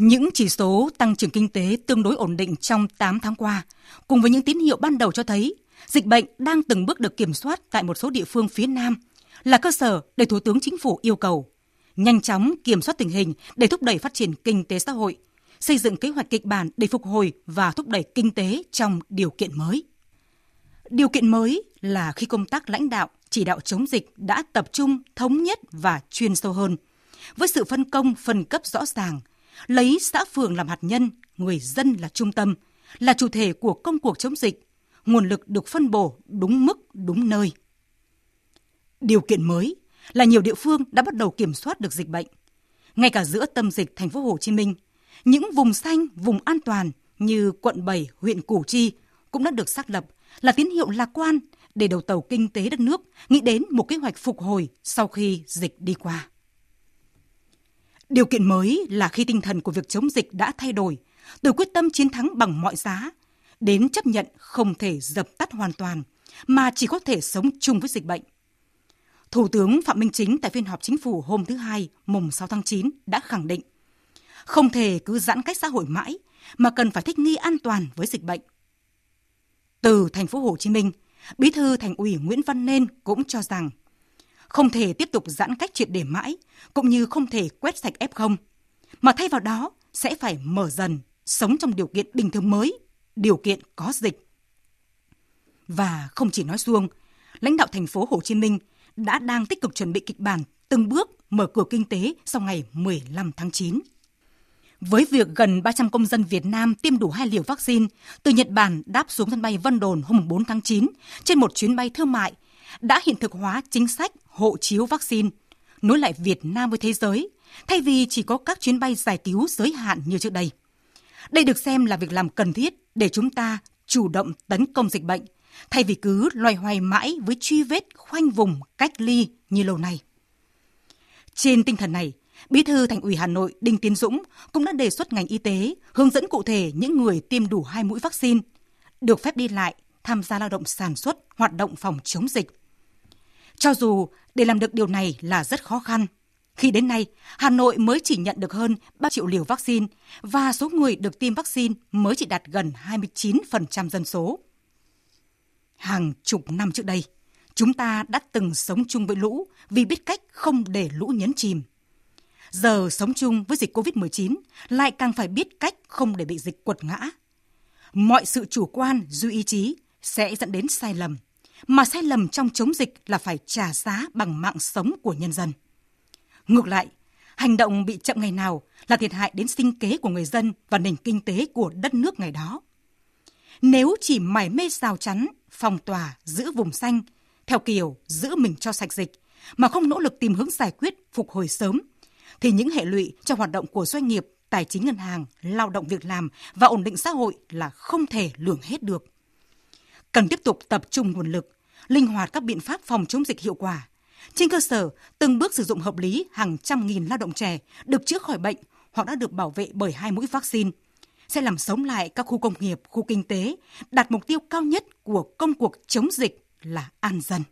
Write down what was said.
Những chỉ số tăng trưởng kinh tế tương đối ổn định trong 8 tháng qua, cùng với những tín hiệu ban đầu cho thấy dịch bệnh đang từng bước được kiểm soát tại một số địa phương phía Nam, là cơ sở để Thủ tướng Chính phủ yêu cầu nhanh chóng kiểm soát tình hình để thúc đẩy phát triển kinh tế xã hội, xây dựng kế hoạch kịch bản để phục hồi và thúc đẩy kinh tế trong điều kiện mới. Điều kiện mới là khi công tác lãnh đạo, chỉ đạo chống dịch đã tập trung, thống nhất và chuyên sâu hơn, với sự phân công, phân cấp rõ ràng, lấy xã phường làm hạt nhân, người dân là trung tâm, là chủ thể của công cuộc chống dịch, nguồn lực được phân bổ đúng mức, đúng nơi. Điều kiện mới là nhiều địa phương đã bắt đầu kiểm soát được dịch bệnh. Ngay cả giữa tâm dịch thành phố Hồ Chí Minh, những vùng xanh, vùng an toàn như quận 7, huyện Củ Chi cũng đã được xác lập là tín hiệu lạc quan để đầu tàu kinh tế đất nước nghĩ đến một kế hoạch phục hồi sau khi dịch đi qua. Điều kiện mới là khi tinh thần của việc chống dịch đã thay đổi, từ quyết tâm chiến thắng bằng mọi giá đến chấp nhận không thể dập tắt hoàn toàn, mà chỉ có thể sống chung với dịch bệnh. Thủ tướng Phạm Minh Chính tại phiên họp chính phủ hôm thứ Hai, mùng 6 tháng 9 đã khẳng định không thể cứ giãn cách xã hội mãi mà cần phải thích nghi an toàn với dịch bệnh. Từ thành phố Hồ Chí Minh, Bí thư Thành ủy Nguyễn Văn Nên cũng cho rằng không thể tiếp tục giãn cách triệt để mãi, cũng như không thể quét sạch F0, mà thay vào đó sẽ phải mở dần, sống trong điều kiện bình thường mới, điều kiện có dịch. Và không chỉ nói xuông, lãnh đạo thành phố Hồ Chí Minh đã đang tích cực chuẩn bị kịch bản từng bước mở cửa kinh tế sau ngày 15 tháng 9. Với việc gần 300 công dân Việt Nam tiêm đủ hai liều vaccine từ Nhật Bản đáp xuống sân bay Vân Đồn hôm 4 tháng 9 trên một chuyến bay thương mại đã hiện thực hóa chính sách hộ chiếu vaccine, nối lại Việt Nam với thế giới, thay vì chỉ có các chuyến bay giải cứu giới hạn như trước đây. Đây được xem là việc làm cần thiết để chúng ta chủ động tấn công dịch bệnh, thay vì cứ loay hoay mãi với truy vết khoanh vùng cách ly như lâu nay. Trên tinh thần này, Bí thư Thành ủy Hà Nội Đinh Tiến Dũng cũng đã đề xuất ngành y tế hướng dẫn cụ thể những người tiêm đủ hai mũi vaccine được phép đi lại, tham gia lao động sản xuất, hoạt động phòng chống dịch. Cho dù để làm được điều này là rất khó khăn, khi đến nay Hà Nội mới chỉ nhận được hơn 3 triệu liều vaccine và số người được tiêm vaccine mới chỉ đạt gần 29% dân số. Hàng chục năm trước đây, chúng ta đã từng sống chung với lũ vì biết cách không để lũ nhấn chìm. Giờ sống chung với dịch COVID-19 lại càng phải biết cách không để bị dịch quật ngã. Mọi sự chủ quan, duy ý chí sẽ dẫn đến sai lầm, mà sai lầm trong chống dịch là phải trả giá bằng mạng sống của nhân dân. Ngược lại, hành động bị chậm ngày nào là thiệt hại đến sinh kế của người dân và nền kinh tế của đất nước ngày đó. Nếu chỉ mải mê rào chắn, phòng tỏa, giữ vùng xanh, theo kiểu giữ mình cho sạch dịch, mà không nỗ lực tìm hướng giải quyết phục hồi sớm, thì những hệ lụy cho hoạt động của doanh nghiệp, tài chính ngân hàng, lao động việc làm và ổn định xã hội là không thể lường hết được. Cần tiếp tục tập trung nguồn lực, linh hoạt các biện pháp phòng chống dịch hiệu quả. Trên cơ sở, từng bước sử dụng hợp lý hàng trăm nghìn lao động trẻ được chữa khỏi bệnh hoặc đã được bảo vệ bởi hai mũi vaccine sẽ làm sống lại các khu công nghiệp, khu kinh tế, đạt mục tiêu cao nhất của công cuộc chống dịch là an dân.